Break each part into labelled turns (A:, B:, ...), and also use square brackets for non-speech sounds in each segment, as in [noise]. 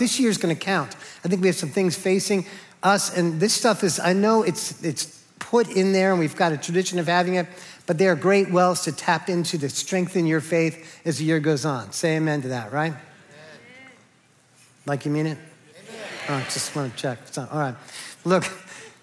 A: this year is going to count. I think we have some things facing us, and this stuff is, I know it's, it's put in there, and we've got a tradition of having it, but they are great wells to tap into to strengthen your faith as the year goes on. Say amen to that, right? Amen. Like you mean it? Oh, just want to check. All right. Look,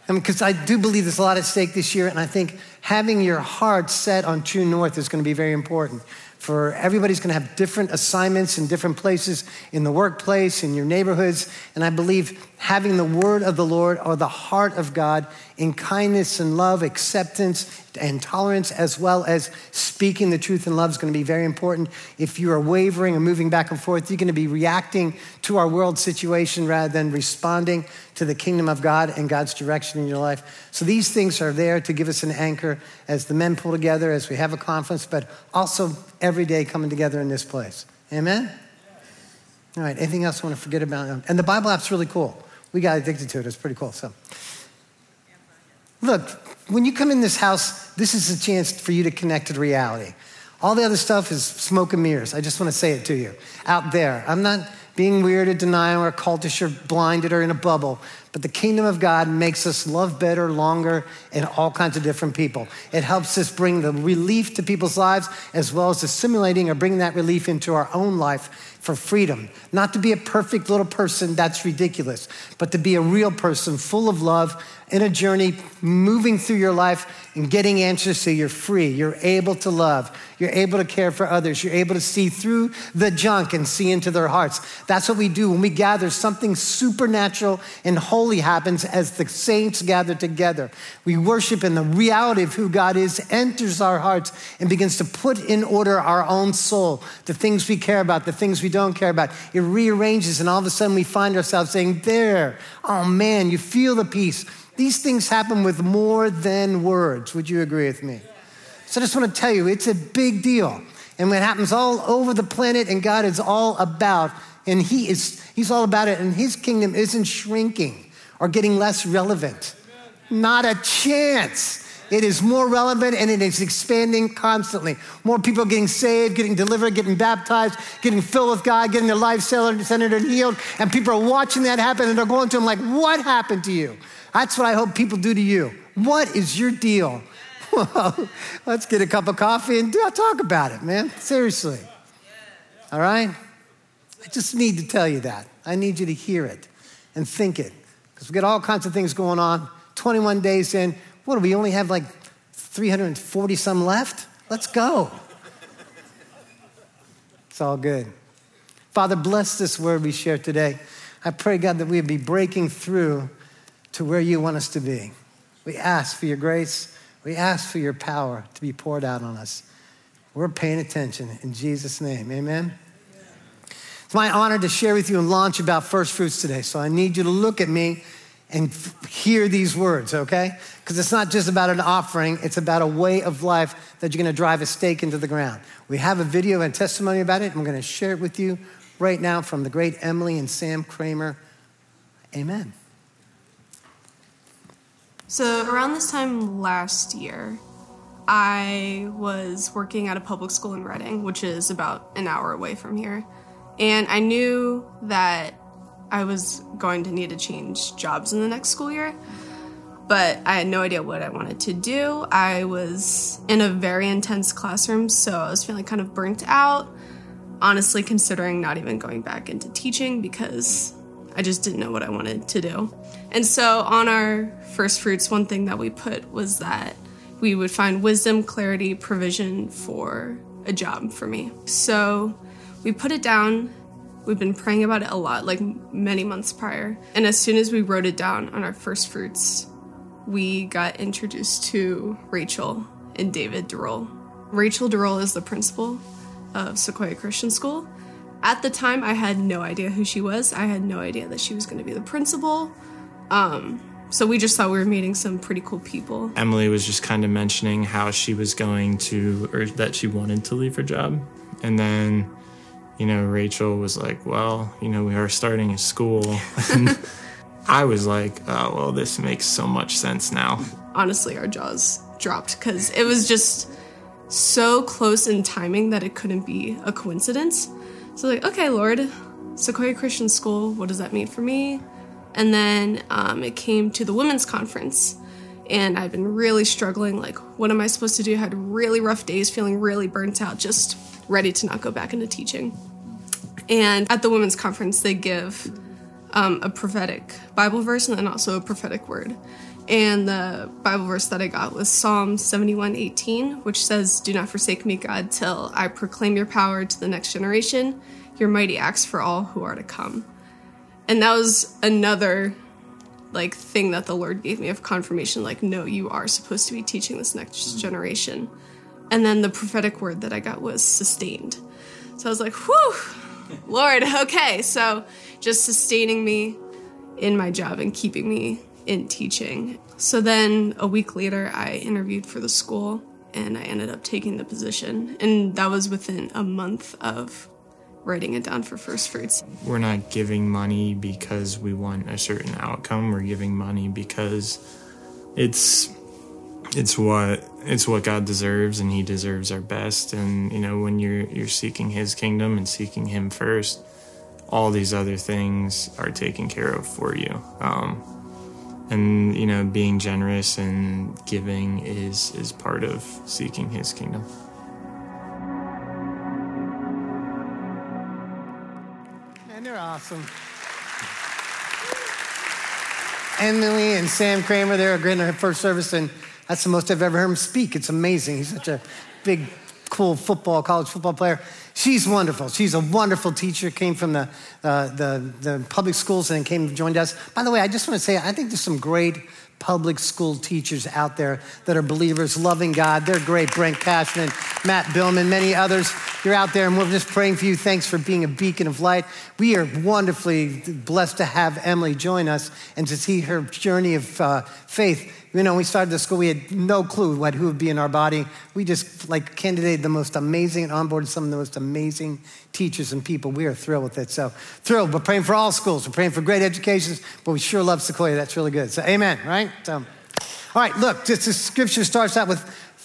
A: because I, mean, I do believe there's a lot at stake this year, and I think having your heart set on true north is going to be very important for everybody's going to have different assignments in different places in the workplace, in your neighborhoods. And I believe having the word of the Lord or the heart of God in kindness and love, acceptance and tolerance, as well as speaking the truth in love is going to be very important. If you are wavering or moving back and forth, you're going to be reacting to our world situation rather than responding to the kingdom of God and God's direction in your life. So these things are there to give us an anchor as the men pull together, as we have a conference, but also every day coming together in this place. Amen? All right, anything else I want to forget about? And the Bible app's really cool. We got addicted to it. It's pretty cool. So, look, when you come in this house, this is a chance for you to connect to reality. All the other stuff is smoke and mirrors. I just want to say it to you out there. I'm not being weird or denying or cultish or blinded or in a bubble, but the kingdom of God makes us love better, longer, and all kinds of different people. It helps us bring the relief to people's lives as well as assimilating or bringing that relief into our own life for freedom. Not to be a perfect little person, that's ridiculous, but to be a real person full of love in a journey, moving through your life and getting answers so you're free. You're able to love. You're able to care for others. You're able to see through the junk and see into their hearts. That's what we do when we gather. Something supernatural and holy happens as the saints gather together. We worship, and the reality of who God is enters our hearts and begins to put in order our own soul, the things we care about, the things we don't care about. It rearranges, and all of a sudden we find ourselves saying, There, oh man, you feel the peace these things happen with more than words. Would you agree with me? So I just want to tell you, it's a big deal. And it happens all over the planet, and God is all about, and He is, He's all about it, and His kingdom isn't shrinking or getting less relevant. Not a chance. It is more relevant and it is expanding constantly. More people getting saved, getting delivered, getting baptized, getting filled with God, getting their life centered and healed. And people are watching that happen and they're going to them like, What happened to you? That's what I hope people do to you. What is your deal? [laughs] Well, let's get a cup of coffee and talk about it, man. Seriously. All right? I just need to tell you that. I need you to hear it and think it. Because we got all kinds of things going on. 21 days in. What do we only have like 340 some left? Let's go. It's all good. Father, bless this word we share today. I pray, God, that we'd be breaking through to where you want us to be. We ask for your grace. We ask for your power to be poured out on us. We're paying attention in Jesus' name. Amen. It's my honor to share with you and launch about first fruits today. So I need you to look at me and hear these words, okay? Because it's not just about an offering, it's about a way of life that you're gonna drive a stake into the ground. We have a video and testimony about it. I'm gonna share it with you right now from the great Emily and Sam Kramer. Amen.
B: So, around this time last year, I was working at a public school in Reading, which is about an hour away from here. And I knew that I was going to need to change jobs in the next school year, but I had no idea what I wanted to do. I was in a very intense classroom, so I was feeling kind of burnt out. Honestly, considering not even going back into teaching because I just didn't know what I wanted to do. And so on our first fruits, one thing that we put was that we would find wisdom, clarity, provision for a job for me. So we put it down. We've been praying about it a lot, like many months prior. And as soon as we wrote it down on our first fruits, we got introduced to Rachel and David Durrell. Rachel Durrell is the principal of Sequoia Christian School. At the time, I had no idea who she was. I had no idea that she was going to be the principal. Um, so we just thought we were meeting some pretty cool people.
C: Emily was just kind of mentioning how she was going to, or that she wanted to leave her job. And then, you know, Rachel was like, well, you know, we are starting a school. [laughs] and I was like, oh, well, this makes so much sense now.
B: Honestly, our jaws dropped because it was just so close in timing that it couldn't be a coincidence. So, like, okay, Lord, Sequoia Christian School, what does that mean for me? And then um, it came to the women's conference. And I've been really struggling. Like, what am I supposed to do? I had really rough days, feeling really burnt out, just ready to not go back into teaching. And at the women's conference, they give um, a prophetic Bible verse and then also a prophetic word. And the Bible verse that I got was Psalm 71 18, which says, Do not forsake me, God, till I proclaim your power to the next generation, your mighty acts for all who are to come. And that was another like thing that the Lord gave me of confirmation, like, no, you are supposed to be teaching this next generation. And then the prophetic word that I got was sustained. So I was like, whew, Lord, okay. So just sustaining me in my job and keeping me in teaching. So then a week later, I interviewed for the school and I ended up taking the position. And that was within a month of writing it down for first fruits.
C: We're not giving money because we want a certain outcome. We're giving money because it's it's what it's what God deserves and he deserves our best. And you know when you're you're seeking his kingdom and seeking him first all these other things are taken care of for you. Um, and you know being generous and giving is is part of seeking his kingdom.
A: And they're awesome. Emily and Sam Kramer, they're a great in our first service, and that's the most I've ever heard him speak. It's amazing. He's such a big, cool football, college football player. She's wonderful. She's a wonderful teacher, came from the, uh, the, the public schools and came and joined us. By the way, I just want to say, I think there's some great public school teachers out there that are believers, loving God. They're great. Brent Cashman, Matt Billman, many others. You're out there, and we're just praying for you. Thanks for being a beacon of light. We are wonderfully blessed to have Emily join us and to see her journey of uh, faith. You know, we started the school, we had no clue what who would be in our body. We just like candidated the most amazing and onboarded some of the most amazing teachers and people. We are thrilled with it. So thrilled. We're praying for all schools. We're praying for great educations, but we sure love Sequoia. That's really good. So amen, right? So, all right, look, this, this scripture starts out with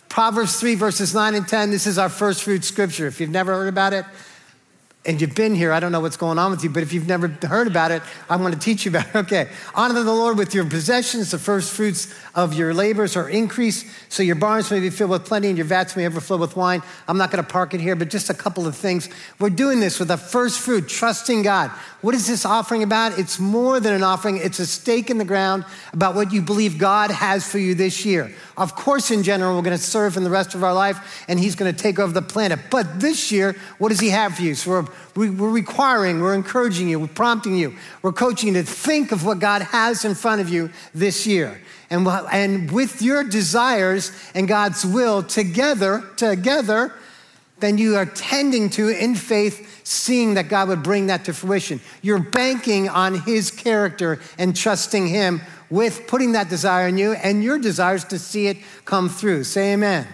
A: Proverbs 3, verses 9 and 10. This is our first fruit scripture. If you've never heard about it, and you've been here, I don't know what's going on with you, but if you've never heard about it, I want to teach you about it. [laughs] Okay. Honor the Lord with your possessions, the first fruits of your labors are increased, so your barns may be filled with plenty and your vats may overflow with wine. I'm not going to park it here, but just a couple of things. We're doing this with the first fruit, trusting God. What is this offering about? It's more than an offering, it's a stake in the ground about what you believe God has for you this year. Of course, in general, we're going to serve in the rest of our life, and He's going to take over the planet. But this year, what does He have for you? So we're we're requiring, we're encouraging you, we're prompting you, we're coaching you to think of what God has in front of you this year. And, and with your desires and God's will together, together, then you are tending to, in faith, seeing that God would bring that to fruition. You're banking on His character and trusting Him with putting that desire in you and your desires to see it come through. Say amen.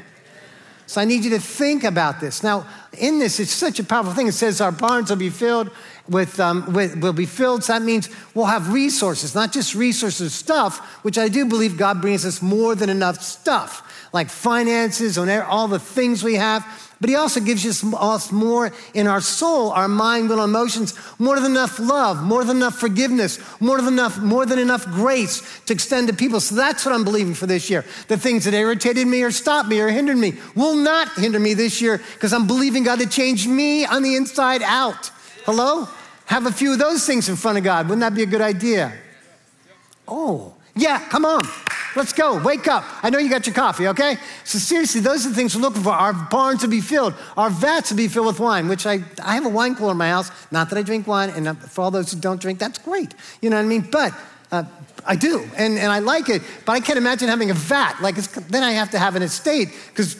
A: So I need you to think about this. Now, in this, it's such a powerful thing. It says our barns will be filled with, um, with will be filled. So that means we'll have resources, not just resources, stuff, which I do believe God brings us more than enough stuff, like finances and all the things we have. But he also gives us more in our soul, our mind, will, emotions, more than enough love, more than enough forgiveness, more than enough, more than enough grace to extend to people. So that's what I'm believing for this year. The things that irritated me or stopped me or hindered me will not hinder me this year because I'm believing God to change me on the inside out. Hello? Have a few of those things in front of God. Wouldn't that be a good idea? Oh, yeah, come on. Let's go. Wake up. I know you got your coffee, okay? So, seriously, those are the things we're looking for. Our barns to be filled, our vats to be filled with wine, which I, I have a wine cooler in my house. Not that I drink wine, and for all those who don't drink, that's great. You know what I mean? But uh, I do, and, and I like it, but I can't imagine having a vat. Like, then I have to have an estate, because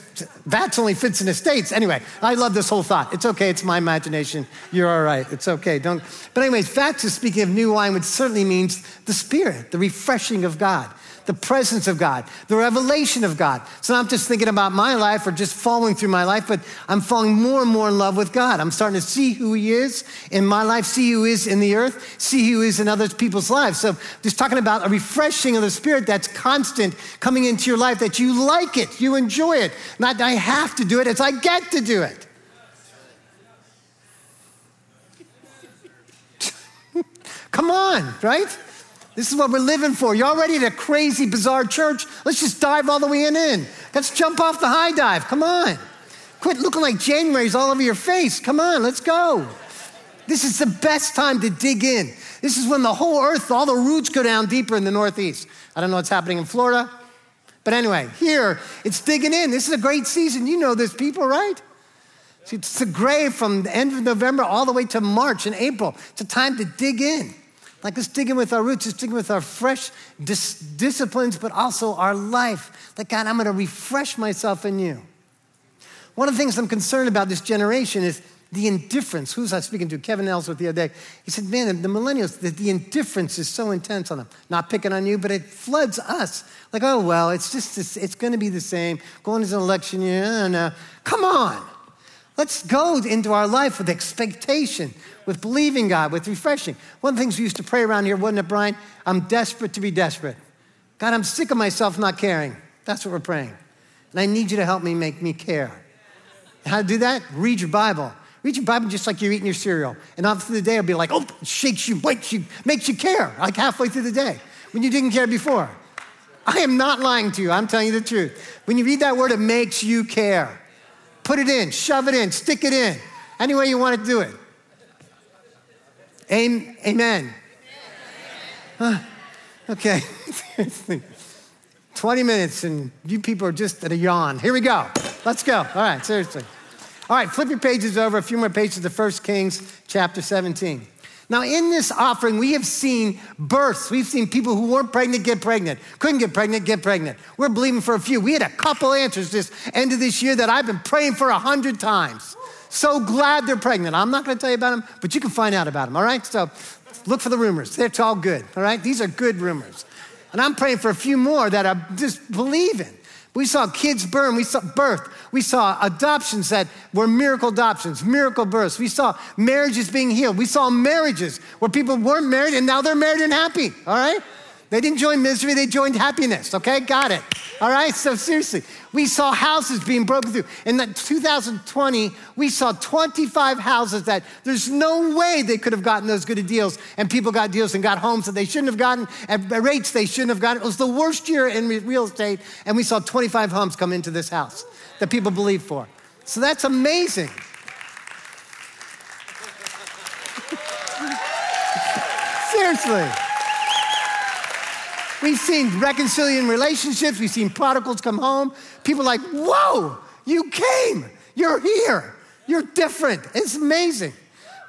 A: vats only fits in estates. Anyway, I love this whole thought. It's okay, it's my imagination. You're all right, it's okay. Don't. But anyways, vats is speaking of new wine, which certainly means the Spirit, the refreshing of God the presence of God, the revelation of God. So I'm just thinking about my life or just following through my life, but I'm falling more and more in love with God. I'm starting to see who He is in my life, see who He is in the earth, see who He is in other people's lives. So just talking about a refreshing of the Spirit that's constant coming into your life, that you like it, you enjoy it. Not I have to do it, it's I get to do it. [laughs] Come on, right? This is what we're living for. You're already at a crazy, bizarre church. Let's just dive all the way in. in. Let's jump off the high dive. Come on. Quit looking like January's all over your face. Come on, let's go. This is the best time to dig in. This is when the whole earth, all the roots go down deeper in the Northeast. I don't know what's happening in Florida. But anyway, here, it's digging in. This is a great season. You know this, people, right? It's the grave from the end of November all the way to March and April. It's a time to dig in. Like dig with our roots, dig with our fresh dis- disciplines, but also our life. Like, God, I'm going to refresh myself in you. One of the things I'm concerned about this generation is the indifference. Who's I speaking to? Kevin Ellsworth the other day. He said, Man, the millennials, the, the indifference is so intense on them. Not picking on you, but it floods us. Like, oh, well, it's just, it's going to be the same. Going into an election year, I don't. Come on. Let's go into our life with expectation, with believing God, with refreshing. One of the things we used to pray around here, wasn't it, Brian? I'm desperate to be desperate. God, I'm sick of myself not caring. That's what we're praying. And I need you to help me make me care. How to do that? Read your Bible. Read your Bible just like you're eating your cereal. And after the day, it'll be like, oh, it shakes you, wakes you, makes you care, like halfway through the day when you didn't care before. I am not lying to you. I'm telling you the truth. When you read that word, it makes you care. Put it in, shove it in, stick it in, any way you want to do it. Amen. Huh. Okay. [laughs] 20 minutes and you people are just at a yawn. Here we go. Let's go. All right, seriously. All right, flip your pages over, a few more pages to 1 Kings chapter 17. Now, in this offering, we have seen births. We've seen people who weren't pregnant get pregnant, couldn't get pregnant, get pregnant. We're believing for a few. We had a couple answers this end of this year that I've been praying for a hundred times. So glad they're pregnant. I'm not going to tell you about them, but you can find out about them, all right? So look for the rumors. They're all good, all right? These are good rumors. And I'm praying for a few more that I'm just believe in. We saw kids burn, we saw birth, we saw adoptions that were miracle adoptions, miracle births. We saw marriages being healed. We saw marriages where people weren't married and now they're married and happy, all right? They didn't join misery, they joined happiness, okay? Got it. All right? So, seriously, we saw houses being broken through. In 2020, we saw 25 houses that there's no way they could have gotten those good deals, and people got deals and got homes that they shouldn't have gotten at rates they shouldn't have gotten. It was the worst year in real estate, and we saw 25 homes come into this house that people believed for. So, that's amazing. [laughs] Seriously. We've seen reconciliating relationships. We've seen prodigals come home. People like, whoa, you came. You're here. You're different. It's amazing.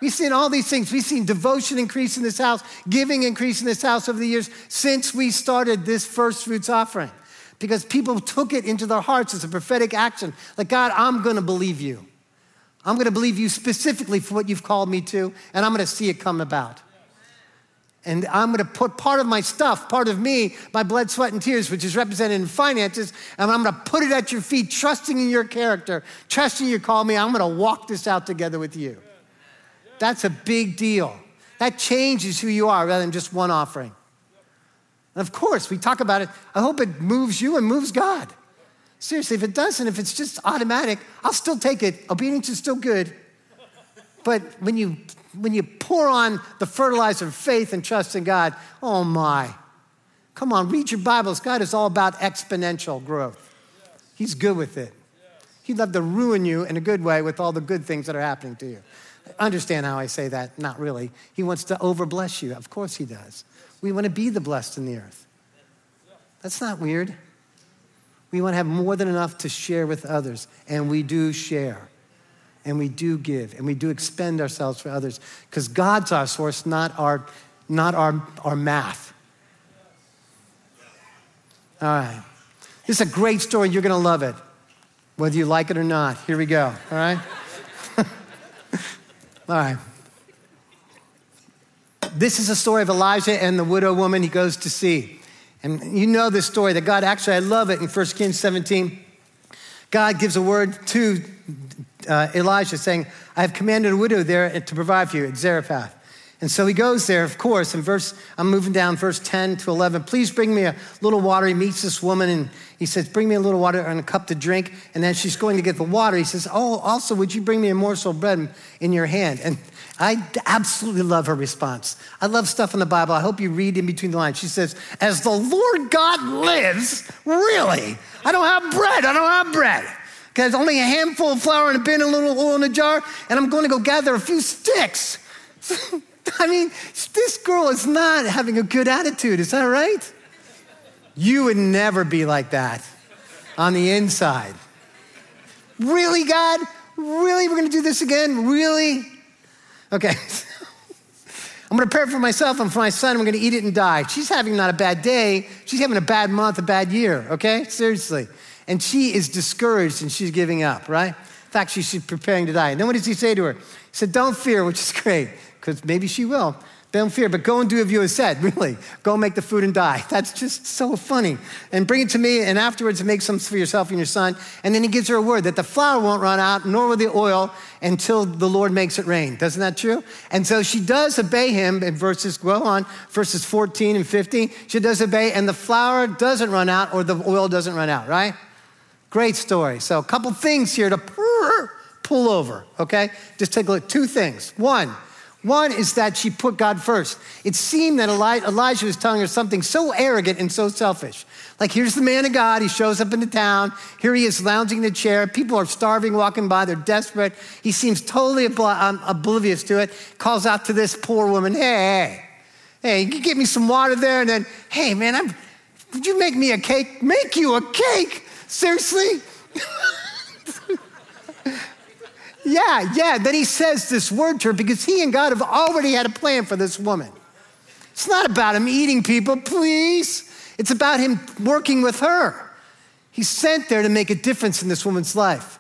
A: We've seen all these things. We've seen devotion increase in this house, giving increase in this house over the years since we started this first fruits offering. Because people took it into their hearts as a prophetic action. Like, God, I'm going to believe you. I'm going to believe you specifically for what you've called me to, and I'm going to see it come about. And I'm going to put part of my stuff, part of me, my blood, sweat, and tears, which is represented in finances, and I'm going to put it at your feet, trusting in your character, trusting you call me. I'm going to walk this out together with you. That's a big deal. That changes who you are rather than just one offering. And of course, we talk about it. I hope it moves you and moves God. Seriously, if it doesn't, if it's just automatic, I'll still take it. Obedience is still good. But when you when you pour on the fertilizer of faith and trust in God, oh my. Come on, read your Bibles. God is all about exponential growth. He's good with it. He'd love to ruin you in a good way with all the good things that are happening to you. Understand how I say that? Not really. He wants to overbless you. Of course, He does. We want to be the blessed in the earth. That's not weird. We want to have more than enough to share with others, and we do share and we do give and we do expend ourselves for others because God's our source, not our, not our, our math. All right. This is a great story. You're going to love it, whether you like it or not. Here we go. All right? [laughs] All right. This is a story of Elijah and the widow woman he goes to see. And you know this story that God actually, I love it in 1 Kings 17. God gives a word to uh, Elijah saying, I have commanded a widow there to provide for you at Zarephath. And so he goes there, of course, in verse, I'm moving down verse 10 to 11. Please bring me a little water. He meets this woman and he says, Bring me a little water and a cup to drink. And then she's going to get the water. He says, Oh, also, would you bring me a morsel of bread in your hand? And I absolutely love her response. I love stuff in the Bible. I hope you read in between the lines. She says, As the Lord God lives, really? I don't have bread. I don't have bread. Because only a handful of flour in a bin, a little oil in a jar, and I'm going to go gather a few sticks. [laughs] I mean, this girl is not having a good attitude. Is that right? You would never be like that on the inside. Really, God? Really? We're going to do this again? Really? Okay. [laughs] I'm going to prepare for myself and for my son. I'm going to eat it and die. She's having not a bad day. She's having a bad month, a bad year, okay? Seriously. And she is discouraged and she's giving up, right? In fact, she's preparing to die. And then what does he say to her? He said, Don't fear, which is great, because maybe she will. Don't fear, but go and do as you have said, [laughs] really. Go make the food and die. [laughs] That's just so funny. And bring it to me, and afterwards make some for yourself and your son. And then he gives her a word that the flour won't run out, nor will the oil, until the Lord makes it rain. Doesn't that true? And so she does obey him in verses, go on, verses 14 and 15. She does obey, and the flour doesn't run out, or the oil doesn't run out, right? Great story. So, a couple things here to pull over, okay? Just take a look. Two things. One, one is that she put God first. It seemed that Elijah was telling her something so arrogant and so selfish. Like, here's the man of God. He shows up in the town. Here he is lounging in a chair. People are starving, walking by. They're desperate. He seems totally um, oblivious to it. Calls out to this poor woman, hey, hey, you can get me some water there. And then, hey, man, I'm, would you make me a cake? Make you a cake? Seriously? Yeah, yeah. Then he says this word to her because he and God have already had a plan for this woman. It's not about him eating people, please. It's about him working with her. He's sent there to make a difference in this woman's life.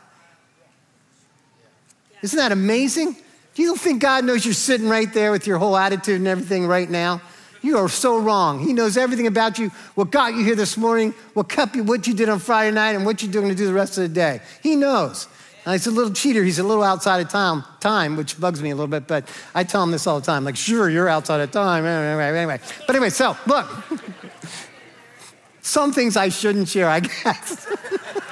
A: Isn't that amazing? Do you think God knows you're sitting right there with your whole attitude and everything right now? You are so wrong. He knows everything about you, what got you here this morning, what kept you, what you did on Friday night, and what you're doing to do the rest of the day. He knows. Now, he's a little cheater. He's a little outside of time, time, which bugs me a little bit, but I tell him this all the time. Like, sure, you're outside of time. Anyway, anyway. But anyway, so look. [laughs] Some things I shouldn't share, I guess.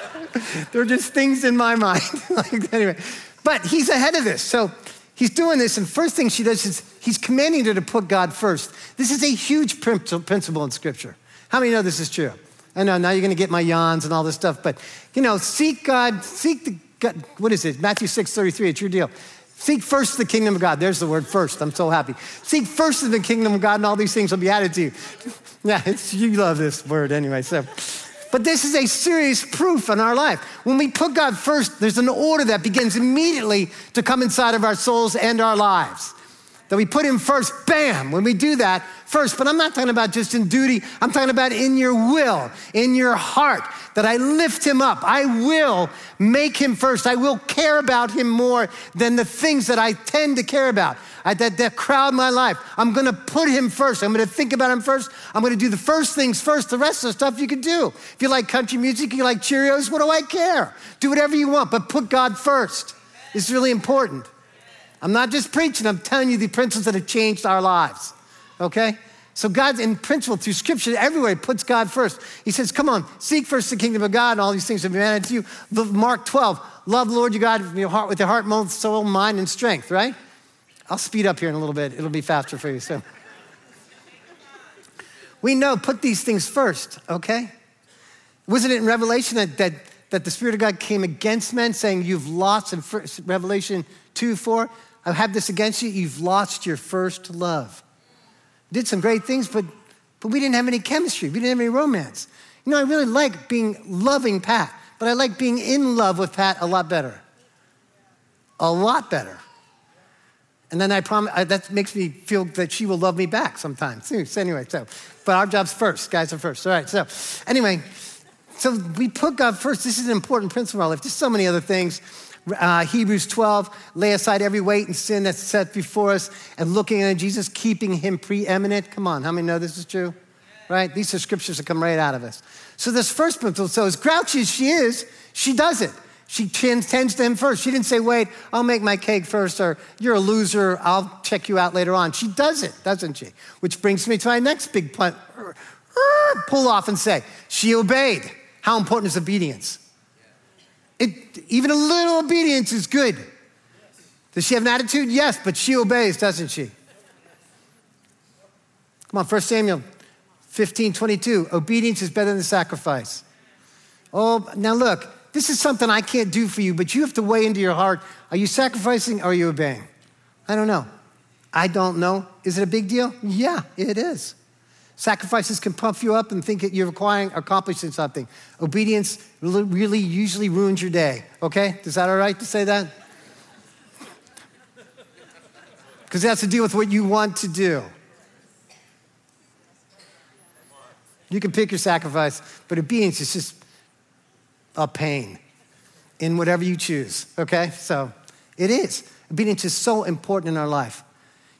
A: [laughs] They're just things in my mind. [laughs] like, anyway, but he's ahead of this. So he's doing this, and first thing she does is he's commanding her to put God first. This is a huge principle in Scripture. How many know this is true? I know now you're going to get my yawns and all this stuff, but you know, seek God, seek the God, what is it? Matthew 6 33, it's your deal. Seek first the kingdom of God. There's the word first. I'm so happy. Seek first the kingdom of God, and all these things will be added to you. [laughs] Yeah, you love this word anyway. So, but this is a serious proof in our life. When we put God first, there's an order that begins immediately to come inside of our souls and our lives. That we put Him first, bam, when we do that, first. But I'm not talking about just in duty, I'm talking about in your will, in your heart, that I lift him up. I will make him first. I will care about him more than the things that I tend to care about. I, that, that crowd my life. I'm gonna put him first. I'm gonna think about him first. I'm gonna do the first things first. The rest of the stuff you can do. If you like country music, you like Cheerios, what do I care? Do whatever you want, but put God first. It's really important. I'm not just preaching, I'm telling you the principles that have changed our lives okay? So God, in principle, through scripture, everywhere, puts God first. He says, come on, seek first the kingdom of God, and all these things will be added to you. Mark 12, love the Lord your God with your heart, with your heart, soul, mind, and strength, right? I'll speed up here in a little bit. It'll be faster for you. So we know, put these things first, okay? Wasn't it in Revelation that, that, that the Spirit of God came against men, saying, You've lost, in Revelation 2 4, I have this against you, you've lost your first love did some great things, but, but we didn't have any chemistry. We didn't have any romance. You know, I really like being loving Pat, but I like being in love with Pat a lot better. A lot better. And then I promise, I, that makes me feel that she will love me back sometimes. So anyway, so, but our job's first. Guys are first. All right, so anyway, so we put God first. This is an important principle in our life. There's so many other things. Uh, Hebrews 12, lay aside every weight and sin that's set before us and looking at Jesus, keeping him preeminent. Come on, how many know this is true? Right? These are scriptures that come right out of us. So, this first principle, so as grouchy as she is, she does it. She tends to him first. She didn't say, wait, I'll make my cake first, or you're a loser, I'll check you out later on. She does it, doesn't she? Which brings me to my next big punt, pull off and say, she obeyed. How important is obedience? It, even a little obedience is good. Does she have an attitude? Yes, but she obeys, doesn't she? Come on, 1 Samuel 15 22. Obedience is better than sacrifice. Oh, now look, this is something I can't do for you, but you have to weigh into your heart are you sacrificing or are you obeying? I don't know. I don't know. Is it a big deal? Yeah, it is. Sacrifices can puff you up and think that you're acquiring, accomplishing something. Obedience really usually ruins your day. Okay? Is that all right to say that? [laughs] Because it has to deal with what you want to do. You can pick your sacrifice, but obedience is just a pain in whatever you choose, okay? So it is. Obedience is so important in our life.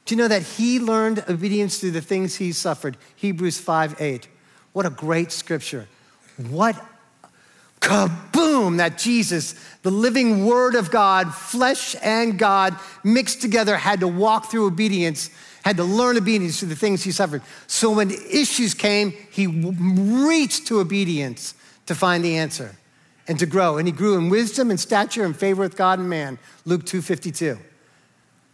A: Do you know that he learned obedience through the things he suffered? Hebrews 5 8. What a great scripture. What kaboom that Jesus, the living word of God, flesh and God mixed together, had to walk through obedience, had to learn obedience through the things he suffered. So when issues came, he reached to obedience to find the answer and to grow. And he grew in wisdom and stature and favor with God and man. Luke 252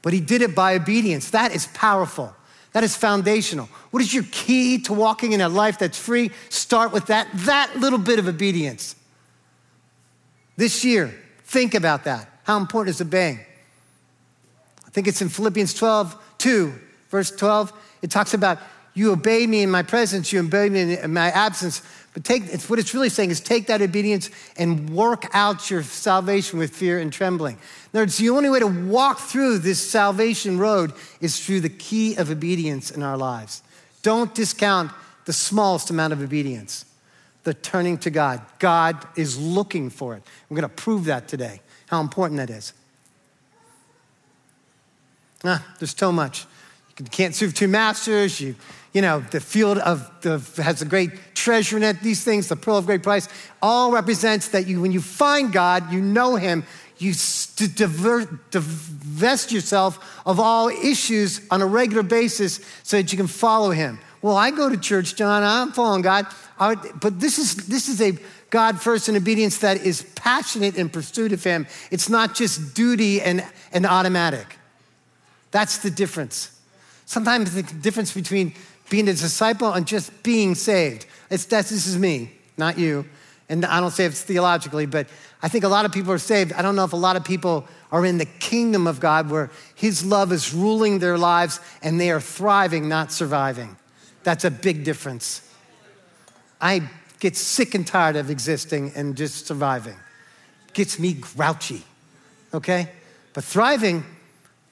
A: but he did it by obedience. That is powerful. That is foundational. What is your key to walking in a life that's free? Start with that, that little bit of obedience. This year, think about that. How important is obeying? I think it's in Philippians 12, 2, verse 12. It talks about you obey me in my presence, you obey me in my absence. But take it's what it's really saying is take that obedience and work out your salvation with fear and trembling. In other words, the only way to walk through this salvation road is through the key of obedience in our lives. Don't discount the smallest amount of obedience, the turning to God. God is looking for it. We're going to prove that today, how important that is. Ah, there's so much. You can't serve two masters. You you know, the field of the, has a great treasure in it, these things, the pearl of great price, all represents that you, when you find God, you know Him, you divest yourself of all issues on a regular basis so that you can follow Him. Well, I go to church, John, I'm following God, but this is, this is a God first in obedience that is passionate in pursuit of Him. It's not just duty and, and automatic. That's the difference. Sometimes the difference between being a disciple and just being saved. It's, that's, this is me, not you. And I don't say it's theologically, but I think a lot of people are saved. I don't know if a lot of people are in the kingdom of God where His love is ruling their lives and they are thriving, not surviving. That's a big difference. I get sick and tired of existing and just surviving. Gets me grouchy, okay? But thriving,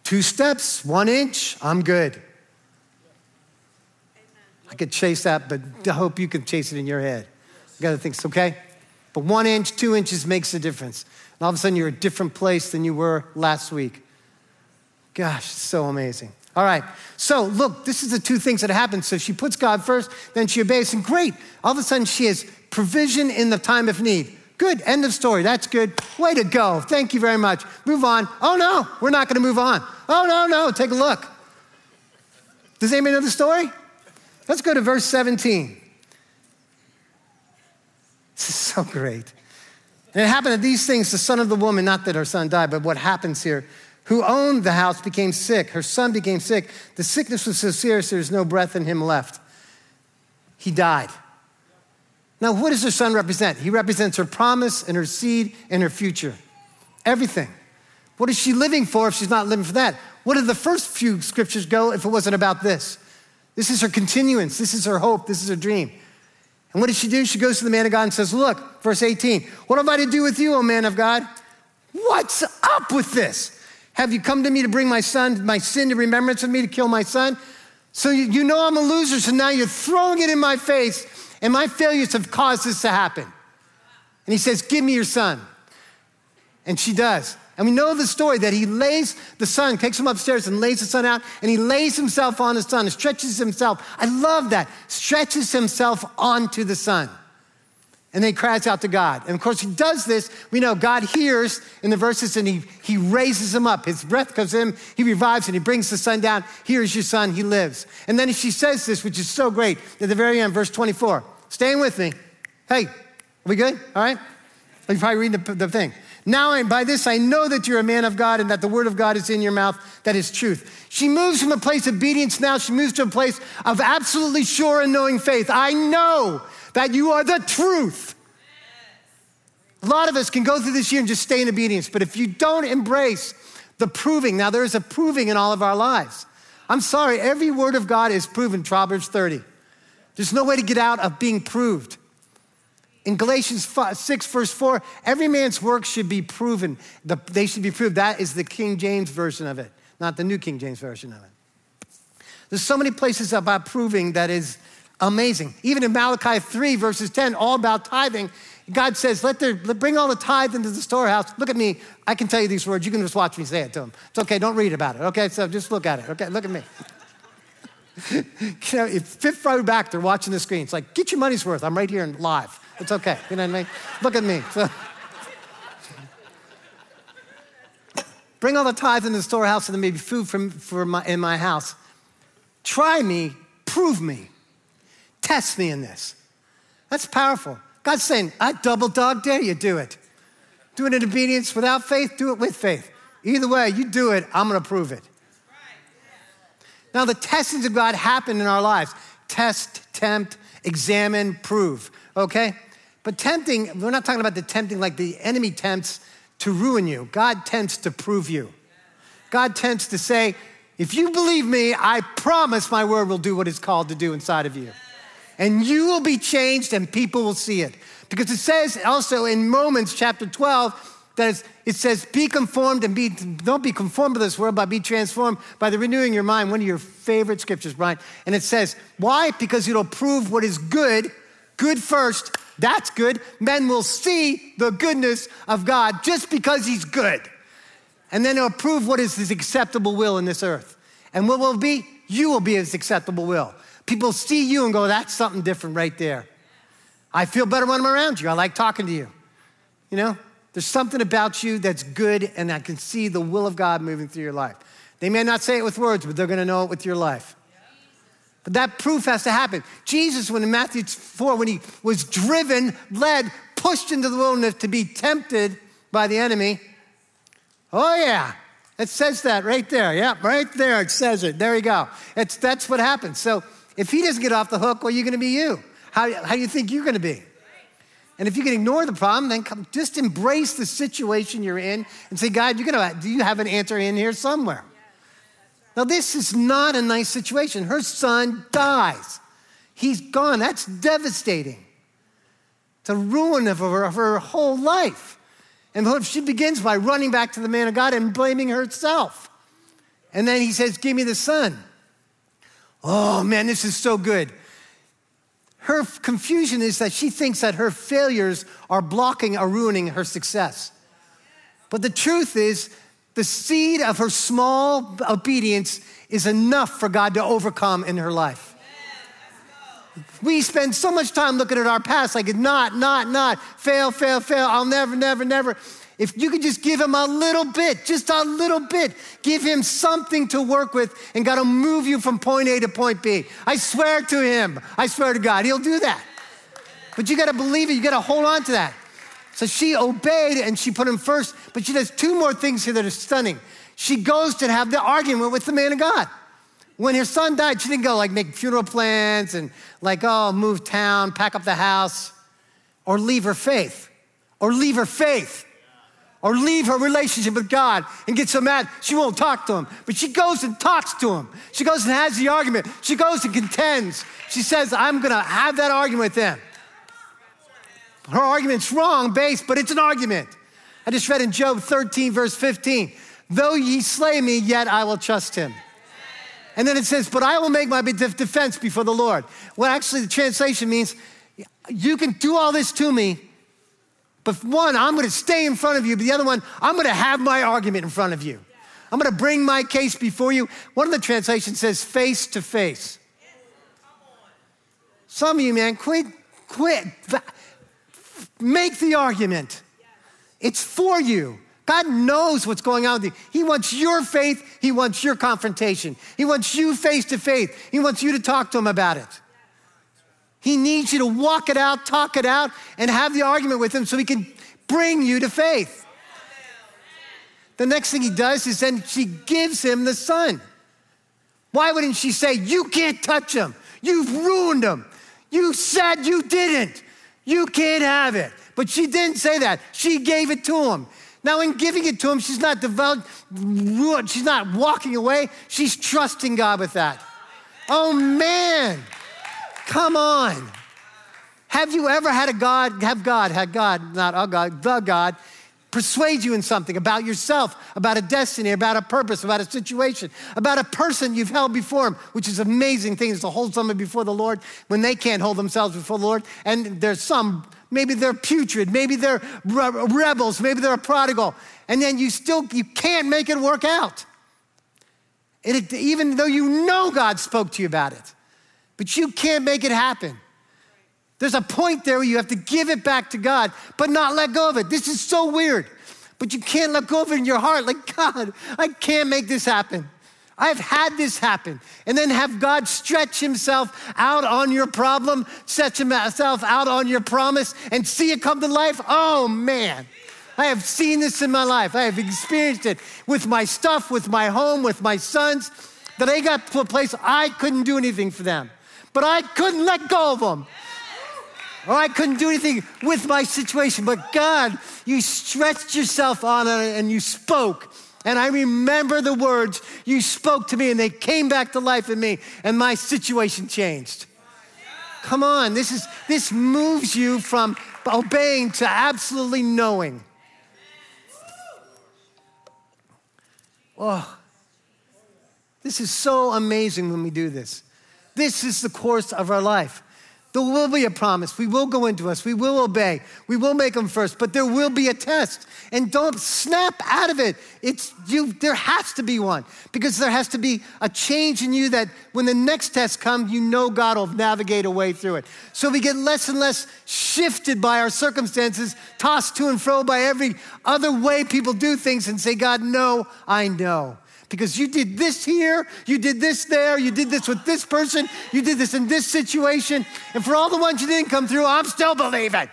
A: two steps, one inch, I'm good. I could chase that, but I hope you can chase it in your head. You gotta think, okay? But one inch, two inches makes a difference. And all of a sudden, you're a different place than you were last week. Gosh, so amazing. All right, so look, this is the two things that happen. So she puts God first, then she obeys, and great. All of a sudden, she has provision in the time of need. Good, end of story. That's good. Way to go. Thank you very much. Move on. Oh no, we're not gonna move on. Oh no, no, take a look. Does anybody know the story? Let's go to verse 17. This is so great. And it happened that these things, the son of the woman, not that her son died, but what happens here, who owned the house became sick. Her son became sick. The sickness was so serious there's no breath in him left. He died. Now, what does her son represent? He represents her promise and her seed and her future. Everything. What is she living for if she's not living for that? What did the first few scriptures go if it wasn't about this? This is her continuance. This is her hope. This is her dream. And what does she do? She goes to the man of God and says, Look, verse 18, what have I to do with you, O man of God? What's up with this? Have you come to me to bring my son, my sin to remembrance of me to kill my son? So you, you know I'm a loser, so now you're throwing it in my face, and my failures have caused this to happen. And he says, Give me your son. And she does. And we know the story that he lays the son, takes him upstairs and lays the son out, and he lays himself on the son and stretches himself. I love that. Stretches himself onto the son. And then he cries out to God. And of course, he does this. We know God hears in the verses and he, he raises him up. His breath comes in, he revives and he brings the son down. Here's your son, he lives. And then she says this, which is so great, at the very end, verse 24. Staying with me. Hey, are we good? All right? You're probably reading the, the thing. Now, I, by this, I know that you're a man of God and that the word of God is in your mouth, that is truth. She moves from a place of obedience now, she moves to a place of absolutely sure and knowing faith. I know that you are the truth. A lot of us can go through this year and just stay in obedience, but if you don't embrace the proving, now there is a proving in all of our lives. I'm sorry, every word of God is proven, Proverbs 30. There's no way to get out of being proved. In Galatians 5, 6, verse 4, every man's work should be proven. The, they should be proved. That is the King James version of it, not the New King James version of it. There's so many places about proving that is amazing. Even in Malachi 3, verses 10, all about tithing, God says, let their, bring all the tithe into the storehouse. Look at me. I can tell you these words. You can just watch me say it to them. It's okay. Don't read about it. Okay. So just look at it. Okay. Look at me. [laughs] you know, if fifth row back, they're watching the screen. It's like, get your money's worth. I'm right here and live. It's okay. You know what I mean? Look at me. So, [laughs] bring all the tithes into the storehouse and there may be food for my, in my house. Try me, prove me, test me in this. That's powerful. God's saying, I double dog dare you do it. Do it in obedience without faith, do it with faith. Either way, you do it, I'm gonna prove it. Now, the testings of God happen in our lives test, tempt, examine, prove, okay? But tempting, we're not talking about the tempting like the enemy tempts to ruin you. God tempts to prove you. God tempts to say, if you believe me, I promise my word will do what it's called to do inside of you and you will be changed and people will see it. Because it says also in Romans chapter 12 that it says, be conformed and be, don't be conformed to this world, but be transformed by the renewing your mind. One of your favorite scriptures, Brian. And it says, why? Because it'll prove what is good, good first. That's good. Men will see the goodness of God just because he's good. And then it'll prove what is his acceptable will in this earth. And what will be? You will be his acceptable will. People see you and go, that's something different right there. I feel better when I'm around you. I like talking to you. You know, there's something about you that's good, and I can see the will of God moving through your life. They may not say it with words, but they're gonna know it with your life. But that proof has to happen. Jesus, when in Matthew 4, when he was driven, led, pushed into the wilderness to be tempted by the enemy, oh yeah, it says that right there. Yeah, right there, it says it. There you go. It's, that's what happens. So if he doesn't get off the hook, well, you're going to be you. How, how do you think you're going to be? And if you can ignore the problem, then come, just embrace the situation you're in and say, God, you're gonna, do you have an answer in here somewhere? Now, this is not a nice situation. Her son dies. He's gone. That's devastating. It's a ruin of her, of her whole life. And she begins by running back to the man of God and blaming herself. And then he says, Give me the son. Oh man, this is so good. Her confusion is that she thinks that her failures are blocking or ruining her success. But the truth is, the seed of her small obedience is enough for God to overcome in her life. We spend so much time looking at our past like not, not, not, fail, fail, fail, I'll never, never, never. If you could just give him a little bit, just a little bit, give him something to work with, and God will move you from point A to point B. I swear to him, I swear to God, he'll do that. But you got to believe it, you got to hold on to that. So she obeyed and she put him first, but she does two more things here that are stunning. She goes to have the argument with the man of God. When her son died, she didn't go like make funeral plans and like, oh, move town, pack up the house, or leave her faith, or leave her faith or leave her relationship with God and get so mad she won't talk to him. But she goes and talks to him. She goes and has the argument. She goes and contends. She says, I'm going to have that argument with him. Her argument's wrong based, but it's an argument. I just read in Job 13, verse 15, though ye slay me, yet I will trust him. And then it says, but I will make my defense before the Lord. Well, actually, the translation means, you can do all this to me, but one, I'm to stay in front of you. But the other one, I'm to have my argument in front of you. I'm to bring my case before you. One of the translations says face to face. Some of you, man, quit, quit. Make the argument. It's for you. God knows what's going on with you. He wants your faith. He wants your confrontation. He wants you face to face. He wants you to talk to him about it. He needs you to walk it out, talk it out, and have the argument with him so he can bring you to faith. The next thing he does is then she gives him the son. Why wouldn't she say, You can't touch him? You've ruined him. You said you didn't. You can't have it. But she didn't say that. She gave it to him. Now, in giving it to him, she's not developed, she's not walking away. She's trusting God with that. Oh man, come on. Have you ever had a God, have God, had God, not a God, the God, persuade you in something about yourself, about a destiny, about a purpose, about a situation, about a person you've held before him, which is amazing things to hold someone before the Lord when they can't hold themselves before the Lord. And there's some Maybe they're putrid. Maybe they're rebels. Maybe they're a prodigal. And then you still, you can't make it work out. It, even though you know God spoke to you about it, but you can't make it happen. There's a point there where you have to give it back to God, but not let go of it. This is so weird, but you can't let go of it in your heart. Like, [laughs] God, I can't make this happen. I've had this happen. And then have God stretch himself out on your problem, stretch himself out on your promise, and see it come to life. Oh, man. I have seen this in my life. I have experienced it with my stuff, with my home, with my sons, that I got to a place I couldn't do anything for them. But I couldn't let go of them. Or oh, I couldn't do anything with my situation. But God, you stretched yourself on it and you spoke and I remember the words you spoke to me, and they came back to life in me, and my situation changed. Come on, this, is, this moves you from obeying to absolutely knowing. Oh, this is so amazing when we do this. This is the course of our life. There will be a promise. We will go into us. We will obey. We will make them first, but there will be a test. And don't snap out of it. It's you there has to be one because there has to be a change in you that when the next test comes, you know God will navigate a way through it. So we get less and less shifted by our circumstances, tossed to and fro by every other way people do things and say, God, no, I know because you did this here, you did this there, you did this with this person, you did this in this situation. And for all the ones you didn't come through, I'm still believing.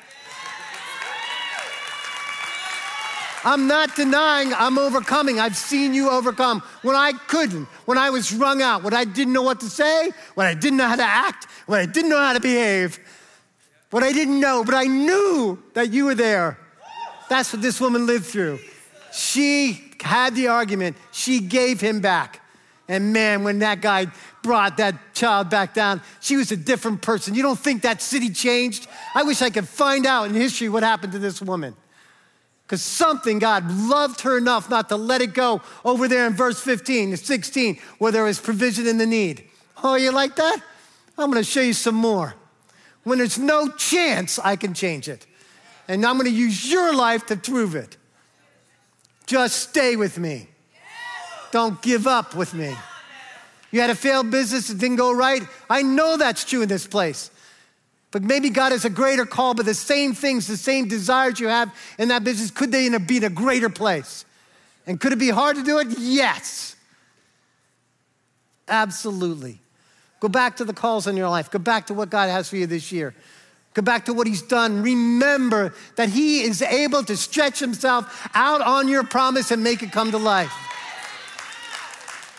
A: I'm not denying I'm overcoming. I've seen you overcome when I couldn't, when I was wrung out, when I didn't know what to say, when I didn't know how to act, when I didn't know how to behave, what I didn't know, but I knew that you were there. That's what this woman lived through. She had the argument, she gave him back. And man, when that guy brought that child back down, she was a different person. You don't think that city changed? I wish I could find out in history what happened to this woman. Because something, God loved her enough not to let it go over there in verse 15 to 16, where there was provision in the need. Oh, you like that? I'm gonna show you some more. When there's no chance I can change it. And I'm gonna use your life to prove it. Just stay with me. Don't give up with me. You had a failed business, it didn't go right. I know that's true in this place. But maybe God has a greater call, but the same things, the same desires you have in that business, could they be in a greater place? And could it be hard to do it? Yes. Absolutely. Go back to the calls in your life. Go back to what God has for you this year. Go back to what he's done. Remember that he is able to stretch himself out on your promise and make it come to life.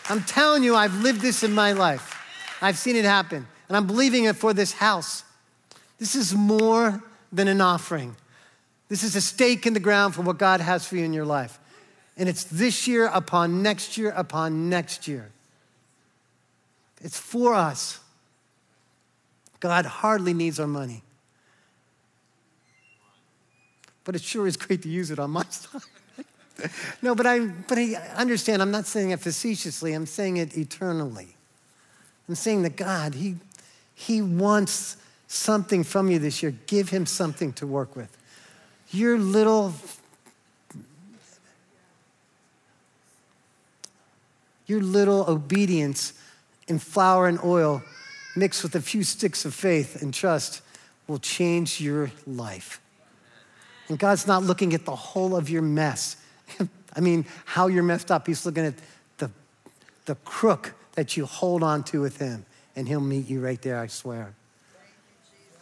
A: I'm telling you, I've lived this in my life. I've seen it happen, and I'm believing it for this house. This is more than an offering. This is a stake in the ground for what God has for you in your life. And it's this year upon next year upon next year. It's for us. God hardly needs our money but it sure is great to use it on my [laughs] side. no, but I, but I understand, I'm not saying it facetiously, I'm saying it eternally. I'm saying that God, He, he wants something from you this year. Give Him something to work with. Your little, your little obedience in flour and oil mixed with a few sticks of faith and trust will change your life. And God's not looking at the whole of your mess. [laughs] I mean, how you're messed up. He's looking at the, the crook that you hold on to with Him, and He'll meet you right there, I swear.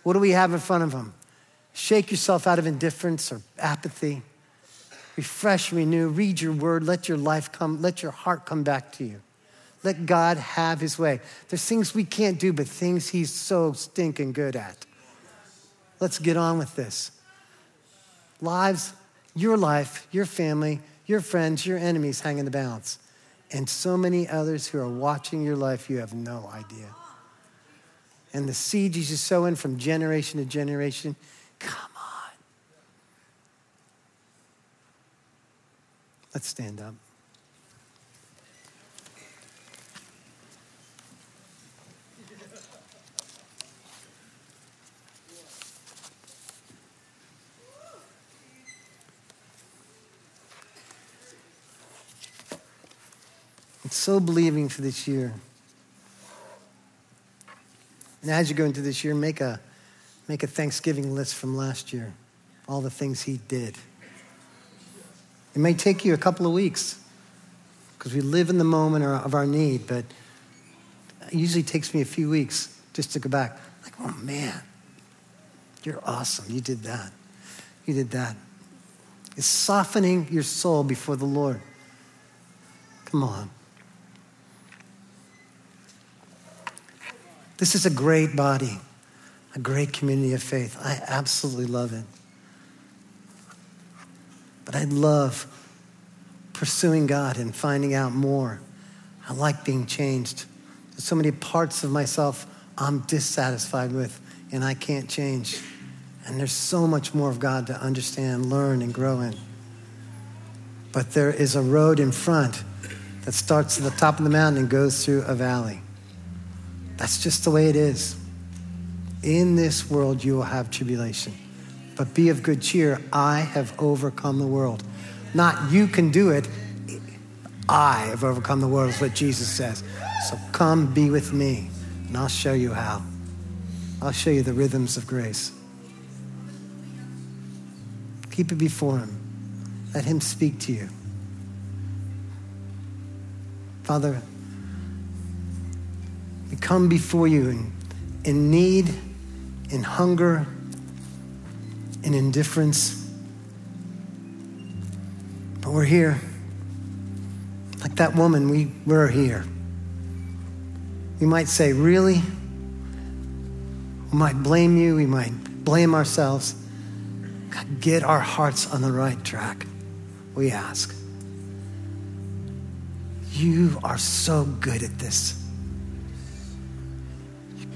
A: What do we have in front of Him? Shake yourself out of indifference or apathy. refresh, renew, read your word, let your life come, let your heart come back to you. Let God have his way. There's things we can't do, but things he's so stinking good at. Let's get on with this. Lives, your life, your family, your friends, your enemies hang in the balance. And so many others who are watching your life, you have no idea. And the seeds you sow in from generation to generation, come on. Let's stand up. So believing for this year. And as you go into this year, make a, make a Thanksgiving list from last year, all the things he did. It may take you a couple of weeks because we live in the moment of our need, but it usually takes me a few weeks just to go back. Like, oh man, you're awesome. You did that. You did that. It's softening your soul before the Lord. Come on. This is a great body, a great community of faith. I absolutely love it. But I love pursuing God and finding out more. I like being changed. There's so many parts of myself I'm dissatisfied with and I can't change. And there's so much more of God to understand, learn, and grow in. But there is a road in front that starts at the top of the mountain and goes through a valley. That's just the way it is. In this world, you will have tribulation. But be of good cheer. I have overcome the world. Not you can do it. I have overcome the world, is what Jesus says. So come be with me, and I'll show you how. I'll show you the rhythms of grace. Keep it before Him. Let Him speak to you. Father, we come before you in, in need, in hunger, in indifference. But we're here. Like that woman, we, we're here. We might say, Really? We might blame you. We might blame ourselves. God, get our hearts on the right track, we ask. You are so good at this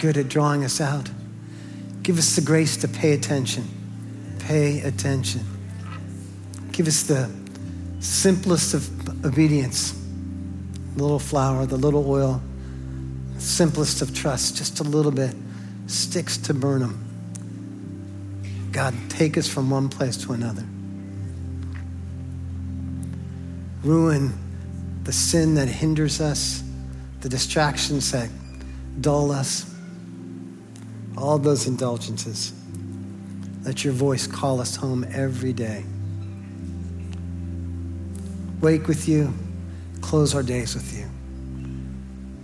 A: good at drawing us out. Give us the grace to pay attention. Pay attention. Give us the simplest of obedience the little flour, the little oil, simplest of trust, just a little bit, sticks to burn them. God, take us from one place to another. Ruin the sin that hinders us, the distractions that dull us all those indulgences. Let your voice call us home every day. Wake with you, close our days with you.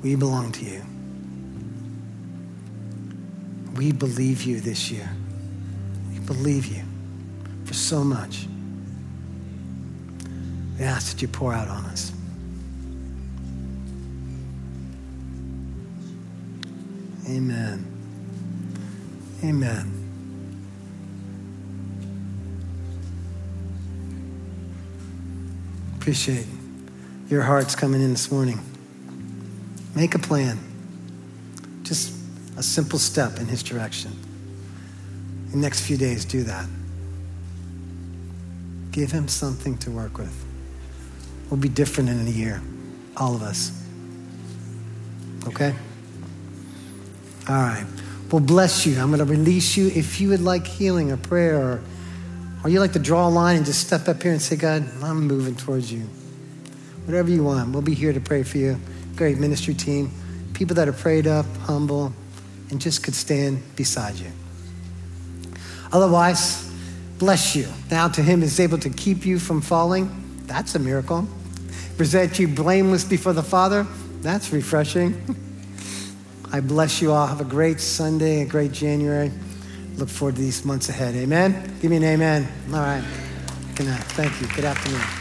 A: We belong to you. We believe you this year. We believe you for so much. We ask that you pour out on us. Amen. Amen. Appreciate your hearts coming in this morning. Make a plan. Just a simple step in His direction. In the next few days, do that. Give Him something to work with. We'll be different in a year, all of us. Okay? All right will bless you. I'm going to release you. If you would like healing or prayer, or, or you like to draw a line and just step up here and say, God, I'm moving towards you. Whatever you want, we'll be here to pray for you. Great ministry team, people that are prayed up, humble, and just could stand beside you. Otherwise, bless you. Now to him is able to keep you from falling. That's a miracle. Present you blameless before the Father. That's refreshing. [laughs] I bless you all. Have a great Sunday, a great January. Look forward to these months ahead. Amen? Give me an amen. All right. Good night. Thank you. Good afternoon.